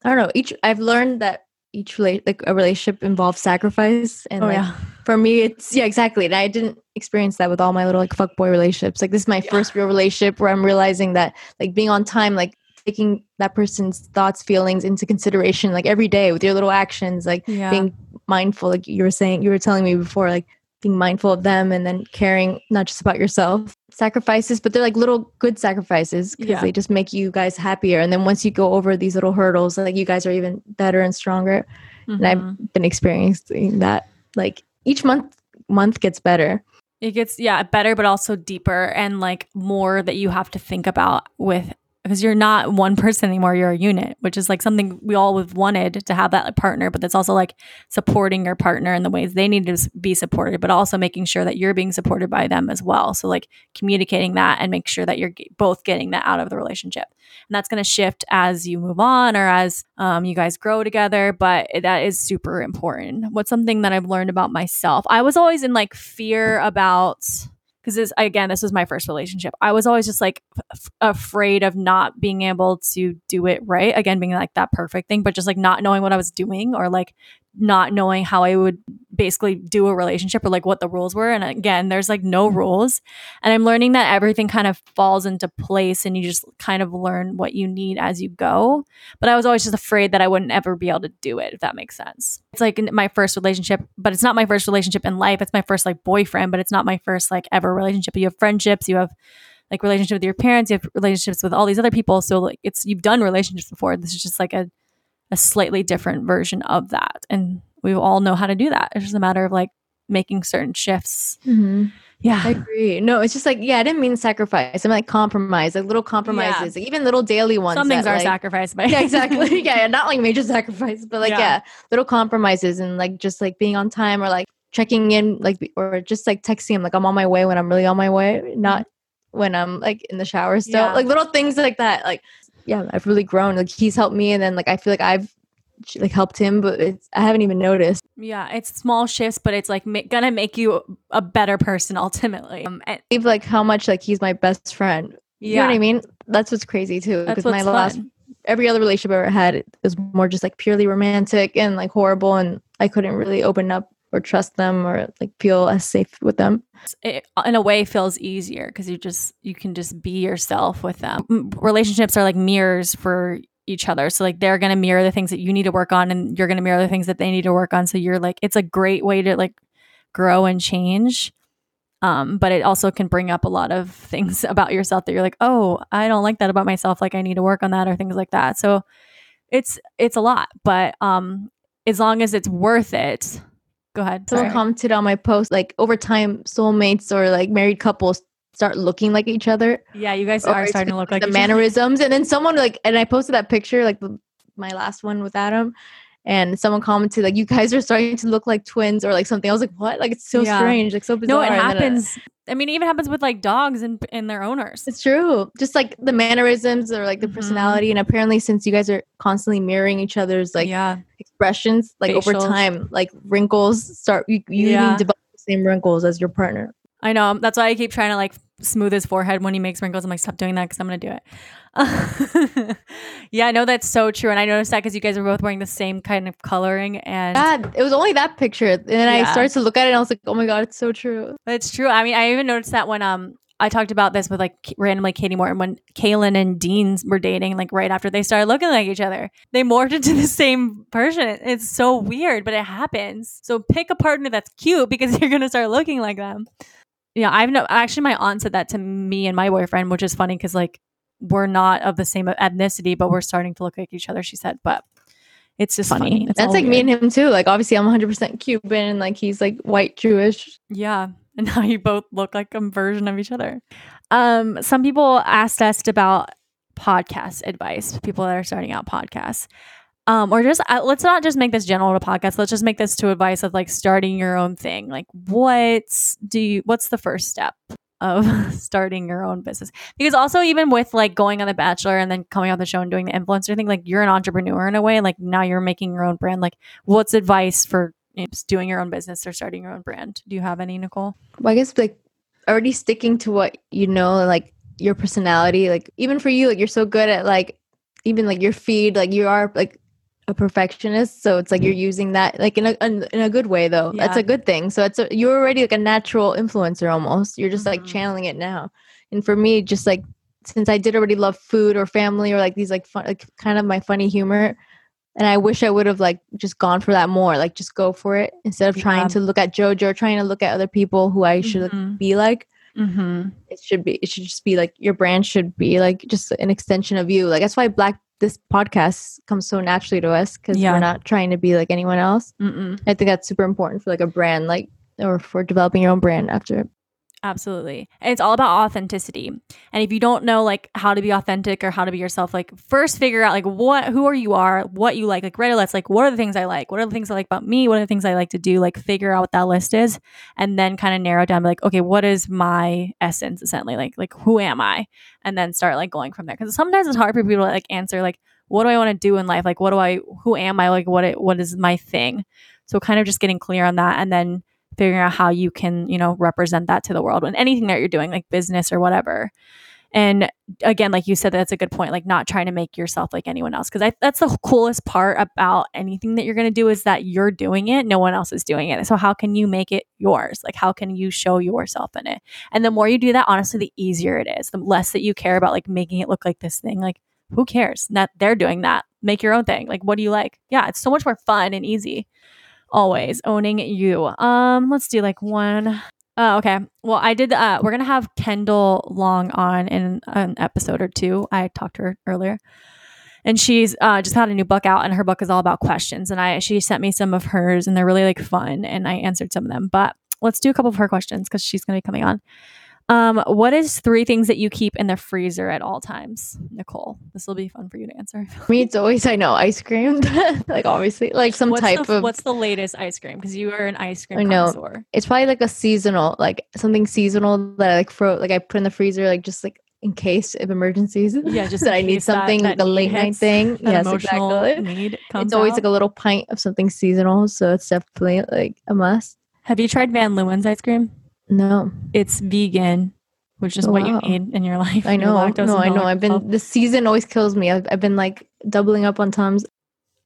I don't know. Each I've learned that each like a relationship involves sacrifice, and Oh, like yeah. for me, it's yeah, exactly. And I didn't experience that with all my little like fuck boy relationships. Like this is my first real relationship where I'm realizing that like being on time, like taking that person's thoughts, feelings into consideration, like every day with your little actions, like Yeah. being mindful, like you were saying, you were telling me before, like being mindful of them and then caring not just about yourself. Sacrifices, but they're like little good sacrifices because Yeah. they just make you guys happier. And then once you go over these little hurdles, like you guys are even better and stronger. And Mhm. I've been experiencing that. Like each month, month gets better. It gets yeah better, but also deeper and like more that you have to think about with because you're not one person anymore you're a unit which is like something we all have wanted to have that partner but that's also like supporting your partner in the ways they need to be supported but also making sure that you're being supported by them as well. So like communicating that and make sure that you're both getting that out of the relationship. And that's going to shift as you move on or as um, you guys grow together but that is super important. What's something that i've learned about myself? I was always in like fear about because again this was my first relationship. I was always just like f- afraid of not being able to do it right. Again being like that perfect thing but just like not knowing what i was doing or like not knowing how i would basically do a relationship or like what the rules were and again there's like no mm-hmm. rules. And i'm learning that everything kind of falls into place and you just kind of learn what you need as you go. But i was always just afraid that i wouldn't ever be able to do it if that makes sense. It's like my first relationship but it's not my first relationship in life. It's my first like boyfriend but it's not my first like ever relationship. You have friendships you have like relationship with your parents you have relationships with all these other people. So like it's you've done relationships before. This is just like a a slightly different version of that. And we all know how to do that it's just a matter of like making certain shifts Mm-hmm. yeah I agree. No, it's just like, yeah, I didn't mean sacrifice. I mean like compromise, like little compromises, like even little daily ones. some things that, are like, sacrificed but yeah, exactly. yeah, yeah, not like major sacrifice, but like Yeah. yeah. little compromises and like just like being on time or like checking in, like or just like texting him like I'm on my way when I'm really on my way, not when I'm like in the shower still. Yeah. Like little things like that. Like yeah, I've really grown. Like he's helped me, and then like I feel like I've like helped him, but it's I haven't even noticed. yeah it's small shifts but it's like ma- gonna make you a better person ultimately um, and like how much like he's my best friend. You know what I mean? That's what's crazy too. Because my what's last fun. every other relationship I ever had it was more just like purely romantic and like horrible and I couldn't really open up or trust them or like feel as safe with them. it in a way feels easier because you just you can just be yourself with them relationships are like mirrors for each other. So like they're going to mirror the things that you need to work on and you're going to mirror the things that they need to work on. So you're like it's a great way to like grow and change. Um but it also can bring up a lot of things about yourself that you're like oh i don't like that about myself. Like i need to work on that or things like that. So it's it's a lot but um as long as it's worth it go ahead. Someone sorry. commented on my post like over time soulmates or like married couples start looking like each other. yeah you guys are starting to look like the each other. mannerisms and then someone like and I posted that picture like the, my last one with Adam and someone commented like you guys are starting to look like twins or like something. I was like what? Like it's so Yeah. strange, like so bizarre. No, it uh, happens. I mean, it even happens with like dogs and and their owners. It's true. Just like the mannerisms or like the Mhm. personality. And apparently, since you guys are constantly mirroring each other's like yeah, expressions, like over time, like wrinkles start, you, you Yeah. develop the same wrinkles as your partner. I know. That's why I keep trying to like smooth his forehead when he makes wrinkles. I'm like, stop doing that because I'm gonna do it. yeah, I know that's so true, and I noticed that because you guys are both wearing the same kind of coloring, and God, it was only that picture. And then I started to look at it and I was like, oh my God, it's so true. it's true. I mean, I even noticed that when um I talked about this with like randomly Katie Morton when Caelynn and Dean were dating, like right after they started looking like each other, they morphed into the same person. It's so weird, but it happens. So pick a partner that's cute because you're gonna start looking like them. Yeah, I've no actually my aunt said that to me and my boyfriend, which is funny because like we're not of the same ethnicity, but we're starting to look like each other. She said, but it's just funny. It's That's like me and him too. Like, obviously, I'm 100% Cuban and like he's like white Jewish. Yeah. And now you both look like a version of each other. Um, some people asked us about podcast advice, people that are starting out podcasts. Um, or just uh, let's not just make this general to podcast. Let's just make this to advice of like starting your own thing. Like, what do you? What's the first step of starting your own business? Because also, even with like going on The Bachelor and then coming on the show and doing the influencer thing, like you're an entrepreneur in a way. Like now you're making your own brand. Like, what's advice for you know, doing your own business or starting your own brand? Do you have any, Nicole? Well, I guess like already sticking to what you know, like your personality. Like, even for you, like you're so good at like, even like your feed, like you are like a perfectionist. So it's like you're using that like in a, in, in a good way, though. That's a good thing. So it's a, you're already like a natural influencer almost. You're just like Mhm. channeling it now. And for me, just like, since I did already love food or family or like these like fun, like kind of my funny humor, and I wish I would have like just gone for that more, like just go for it instead of Yeah. trying to look at JoJo, trying to look at other people who I should like, Mhm. be like. Mm-hmm. It should be. It should just be like your brand should be like just an extension of you. Like that's why Black this podcast comes so naturally to us because Yeah. we're not trying to be like anyone else. Mm-mm. I think that's super important for like a brand, like or for developing your own brand after. Absolutely. And it's all about authenticity. And if you don't know like how to be authentic or how to be yourself, like first figure out like what who are you are, what you like. Like write a list, like what are the things I like? What are the things I like about me? What are the things I like to do? Like figure out what that list is and then kind of narrow down like, okay, what is my essence essentially? Like like who am I? And then start like going from there. Because sometimes it's hard for people to like answer like what do I want to do in life? Like what do I who am I? Like what it, what is my thing? So kind of just getting clear on that and then figuring out how you can, you know, represent that to the world in anything that you're doing, like business or whatever. And again, like you said, that's a good point. Like not trying to make yourself like anyone else, because that's the coolest part about anything that you're going to do is that you're doing it. No one else is doing it. So how can you make it yours? Like how can you show yourself in it? And the more you do that, honestly, the easier it is. The less that you care about like making it look like this thing. Like who cares? That they're doing that. Make your own thing. Like what do you like? Yeah, it's so much more fun and easy always owning you. Um, let's do like one. Uh, okay. Well, I did. Uh, we're gonna have Kendall Long on in an episode or two. I talked to her earlier, and she's uh, just had a new book out, and her book is all about questions. And I she sent me some of hers, and they're really like fun, and I answered some of them. But let's do a couple of her questions because she's gonna be coming on. Um, what is three things that you keep in the freezer at all times, Nicole? This will be fun for you to answer. For me, it's always I know ice cream, like obviously, like some what's type the, of. What's the latest ice cream? Because you are an ice cream I know. connoisseur. It's probably like a seasonal, like something seasonal that I like fro like I put in the freezer, like just like in case of emergencies. Yeah, just that I need case that- something that like a late night thing. Yes, exactly. need It's always out. like a little pint of something seasonal, so it's definitely like a must. Have you tried Van Leeuwen's ice cream? No, It's vegan, which is Oh, what you need in your life. I know. No, I know. I've been the season always kills me. I've, I've been like doubling up on Tums.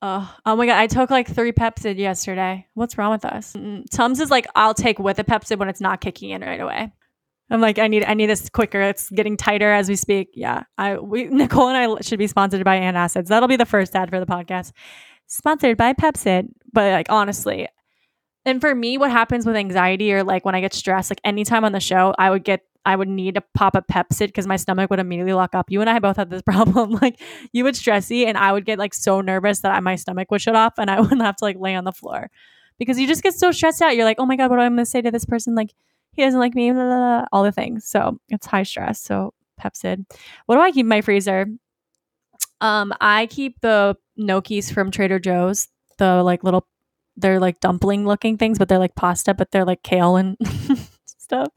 Oh, oh my god! I took like three Pepcid yesterday. What's wrong with us? Mm, Tums is like I'll take with a Pepcid when it's not kicking in right away. I'm like I need I need this quicker. It's getting tighter as we speak. Yeah, I we Nicole and I should be sponsored by antacids. That'll be the first ad for the podcast. Sponsored by Pepcid. But like honestly, and for me, what happens with anxiety or like when I get stressed, like anytime on the show, I would get I would need to pop a Pepcid because my stomach would immediately lock up. You and I both had this problem. Like you would stressy and I would get like so nervous that I, my stomach would shut off and I would have to like lay on the floor because you just get so stressed out. You're like, oh my God, what am I going to say to this person? Like he doesn't like me, blah, blah, blah, all the things. So it's high stress. So Pepcid. What do I keep in my freezer? Um, I keep the gnocchis from Trader Joe's, the like little, they're like dumpling looking things, but they're like pasta, but they're like kale and stuff.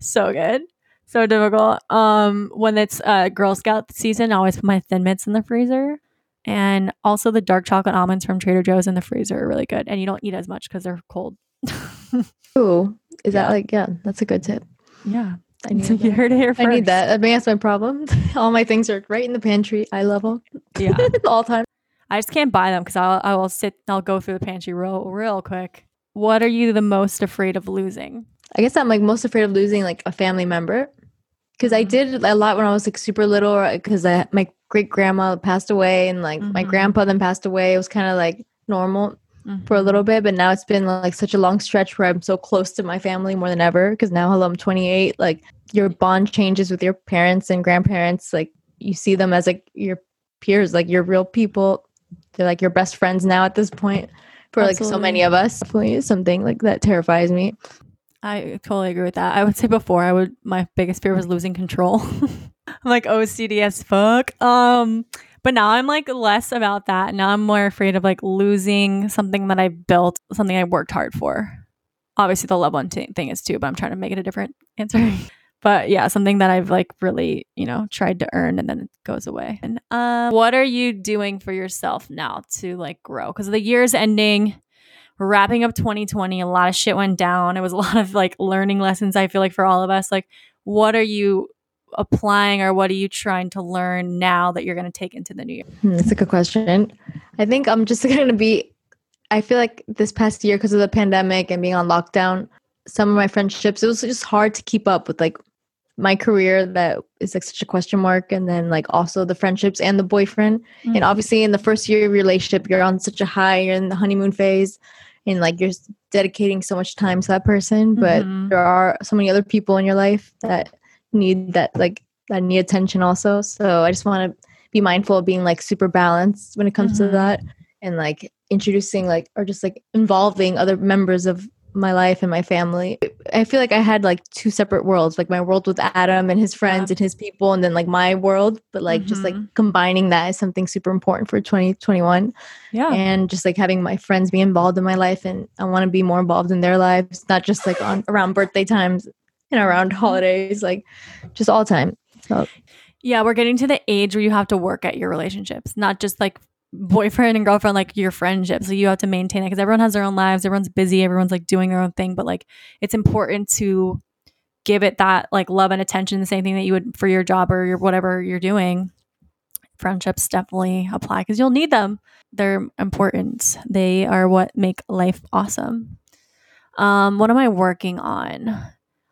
So good. So difficult. Um, when it's uh Girl Scout season, I always put my thin mints in the freezer. And also the dark chocolate almonds from Trader Joe's in the freezer are really good. And you don't eat as much because they're cold. Ooh, is Yeah. that like yeah? That's a good tip. yeah. I need, you that. heard it here first. I need that. I mean, that's my problem. All my things are right in the pantry, eye level, Yeah. all time. I just can't buy them because I'll I will sit I'll go through the pantry real real quick. What are you the most afraid of losing? I guess I'm like most afraid of losing like a family member because I Mhm. did a lot when I was like super little because my great grandma passed away and like my Mhm. grandpa then passed away. It was kind of like normal for a little bit, but now it's been like such a long stretch where I'm so close to my family more than ever because now hello I'm 28. Like your bond changes with your parents and grandparents. Like you see them as like your peers, like your real people. They're like your best friends now at this point. For like so many of us, definitely something like that terrifies me. I totally agree with that. I would say before I would my biggest fear was losing control. I'm like OCD as fuck. Um but now I'm like less about that. Now I'm more afraid of like losing something that I built, something I worked hard for. Obviously the loved one t- thing is too, but I'm trying to make it a different answer. but yeah, something that I've like really, you know, tried to earn and then it goes away. And um what are you doing for yourself now to like grow? Cuz the year's ending we're wrapping up 2020 a lot of shit went down it was a lot of like learning lessons i feel like for all of us like what are you applying or what are you trying to learn now that you're going to take into the new year Hmm, That's a good question. I think I'm just going to be. I feel like this past year, because of the pandemic and being on lockdown, some of my friendships, it was just hard to keep up with like my career that is like such a question mark. And then like also the friendships and the boyfriend. And obviously, in the first year of your relationship, you're on such a high, you're in the honeymoon phase. And like you're dedicating so much time to that person, but Mhm. there are so many other people in your life that need that, like, that need attention also. So I just want to be mindful of being like super balanced when it comes Mhm. to that and like introducing like or just like involving other members of my life and my family. I feel like I had like two separate worlds, like my world with Adam and his friends and his people, and then like my world. But like just like Mhm. combining that is something super important for 2021. Yeah. And just like having my friends be involved in my life, and I want to be more involved in their lives, not just like on around birthday times and around holidays, like just all time. So Yeah, we're getting to the age where you have to work at your relationships, not just like boyfriend and girlfriend, like your friendship So you have to maintain it because everyone has their own lives, everyone's busy, everyone's like doing their own thing. But like it's important to give it that like love and attention, the same thing that you would for your job or your whatever you're doing. Friendships definitely apply because you'll need them. They're important. They are what make life awesome. Um, what am I working on?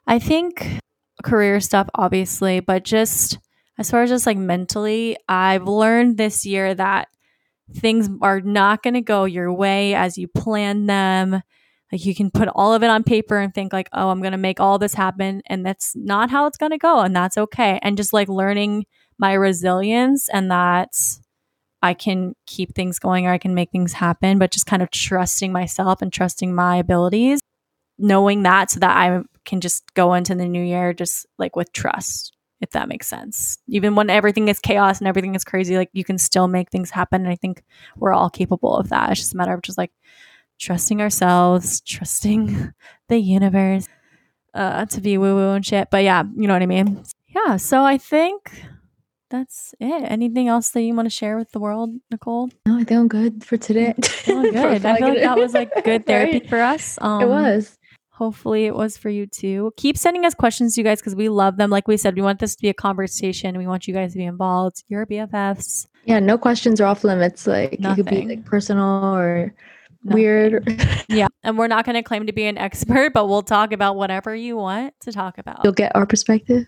I think career stuff, obviously, but just as far as just like mentally, I've learned this year that things are not going to go your way as you plan them. Like you can put all of it on paper and think like, "Oh, I'm going to make all this happen," and that's not how it's going to go, and that's okay. And just like learning my resilience and that I can keep things going or I can make things happen, but just kind of trusting myself and trusting my abilities, knowing that so that I can just go into the new year just like with trust, if that makes sense. Even when everything is chaos and everything is crazy, like you can still make things happen. And I think we're all capable of that. It's just a matter of just like trusting ourselves, trusting the universe uh, to be woo woo and shit. But yeah, you know what I mean? Yeah. So I think that's it. Anything else that you want to share with the world, Nicole? no, I think I'm good for today. Oh, good. I feel like that was like good therapy for us. Um, it was. Hopefully, it was for you too. Keep sending us questions, you guys, because we love them. Like we said, we want this to be a conversation. We want you guys to be involved. You're BFFs. Yeah, no questions are off limits. Like it could be Nothing. like personal or Nothing. weird. Yeah. And we're not going to claim to be an expert, but we'll talk about whatever you want to talk about. You'll get our perspective.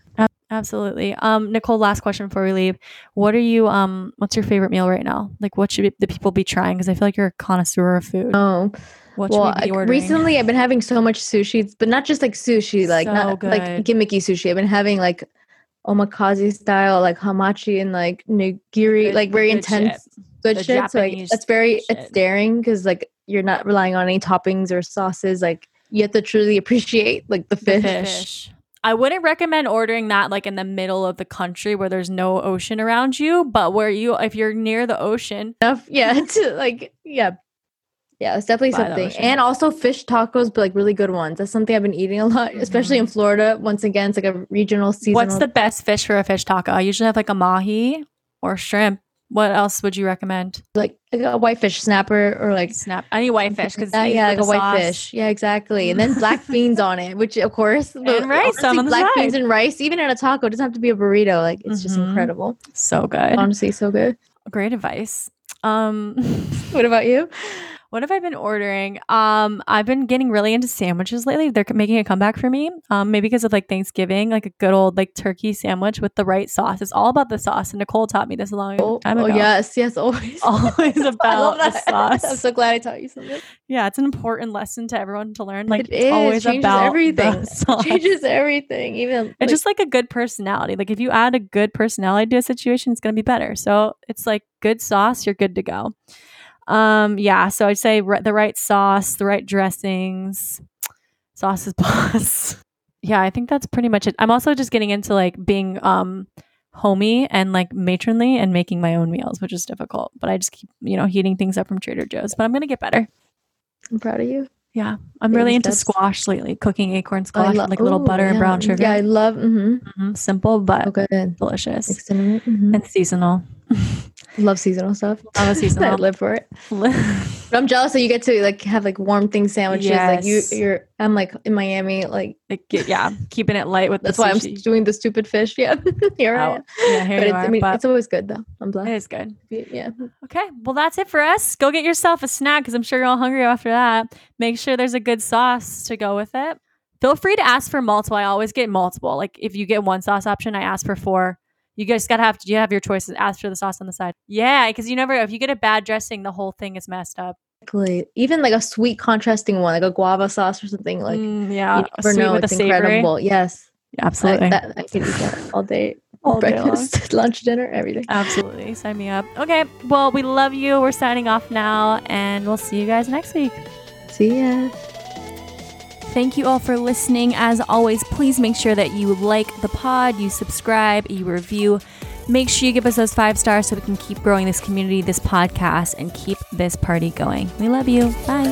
Absolutely. Um, Nicole, last question before we leave. What are you, um, what's your favorite meal right now? Like, what should the people be trying? Because I feel like you're a connoisseur of food. Oh, Well, we be ordering? recently I've been having so much sushi, but not just like sushi, like So not like good. gimmicky sushi. I've been having like omakase style, like hamachi and like nigiri, Good- like very good intense, shit. good The shit. So like that's very it's daring because like you're not relying on any toppings or sauces. Like you have to truly appreciate like the The fish. fish. I wouldn't recommend ordering that like in the middle of the country where there's no ocean around you, but where you, if you're near the ocean, enough yeah to like yeah yeah it's definitely something and also fish tacos but like really good ones that's something i've been eating a lot especially in florida once again it's like a regional seasonal Mm-hmm. what's the best fish for a fish taco? I usually have like a mahi or shrimp. What else would you recommend? like, like a whitefish snapper or like Snap any whitefish because uh, yeah like a whitefish yeah exactly and then black beans on it which of course And rice honestly, black beans and rice even in a taco it doesn't have to be a burrito like it's just Mhm. incredible So good. honestly so good Great advice. Um, what about you what have I been ordering? Um, I've been getting really into sandwiches lately. They're making a comeback for me. Um, maybe because of like Thanksgiving, like a good old like turkey sandwich with the right sauce. It's all about the sauce. And Nicole taught me this a long oh, time oh ago. yes yes always Always about the sauce. i'm so glad i taught you something Yeah, it's an important lesson to everyone to learn. Like it it's is always changes about everything changes everything even It's like, just like a good personality. Like if you add a good personality to a situation, it's gonna be better. So it's like good sauce, you're good to go. Um, yeah. So I'd say ri- the right sauce, the right dressings, sauce is boss. yeah, I think that's pretty much it. I'm also just getting into like being um homey and like matronly and making my own meals, which is difficult. But I just keep you know heating things up from Trader Joe's. But I'm gonna get better. i'm proud of you Yeah, I'm Baby really into steps. squash lately. Cooking acorn squash lo- like a little Ooh, butter and brown sugar. Yeah, I love. Mm-hmm. Mhm, Simple but Okay, delicious mhm. and seasonal. Love seasonal stuff. Love a I seasonal. live for it. But I'm jealous that you get to like have like warm thing sandwiches. Like you, you're. I'm like in Miami. Like Like, yeah, keeping it light with that's the why I'm doing the stupid fish. Yeah, here I Oh, am. yeah, here But you it's, I are, mean, but it's always good though. I'm it blessed. is good. Yeah. Okay, well that's it for us. Go get yourself a snack because I'm sure you're all hungry after that. Make sure there's a good sauce to go with it. Feel free to ask for multiple. I always get multiple. Like if you get one sauce option, I ask for four. You guys gotta have you have your choices. Ask for the sauce on the side. Yeah, because you never if you get a bad dressing, the whole thing is messed up. Exactly. Even like a sweet contrasting one, like a guava sauce or something. Like Mm, you yeah, never sweet know. It's incredible. Yes, I, Absolutely, that, I can eat that all day. All day. Breakfast, lunch, dinner, everything. Absolutely. Sign me up. Okay. Well, we love you. We're signing off now, and we'll see you guys next week. See ya. Thank you all for listening. As always, please make sure that you like the pod, you subscribe, you review. Make sure you give us those five stars so we can keep growing this community, this podcast, and keep this party going. We love you. Bye.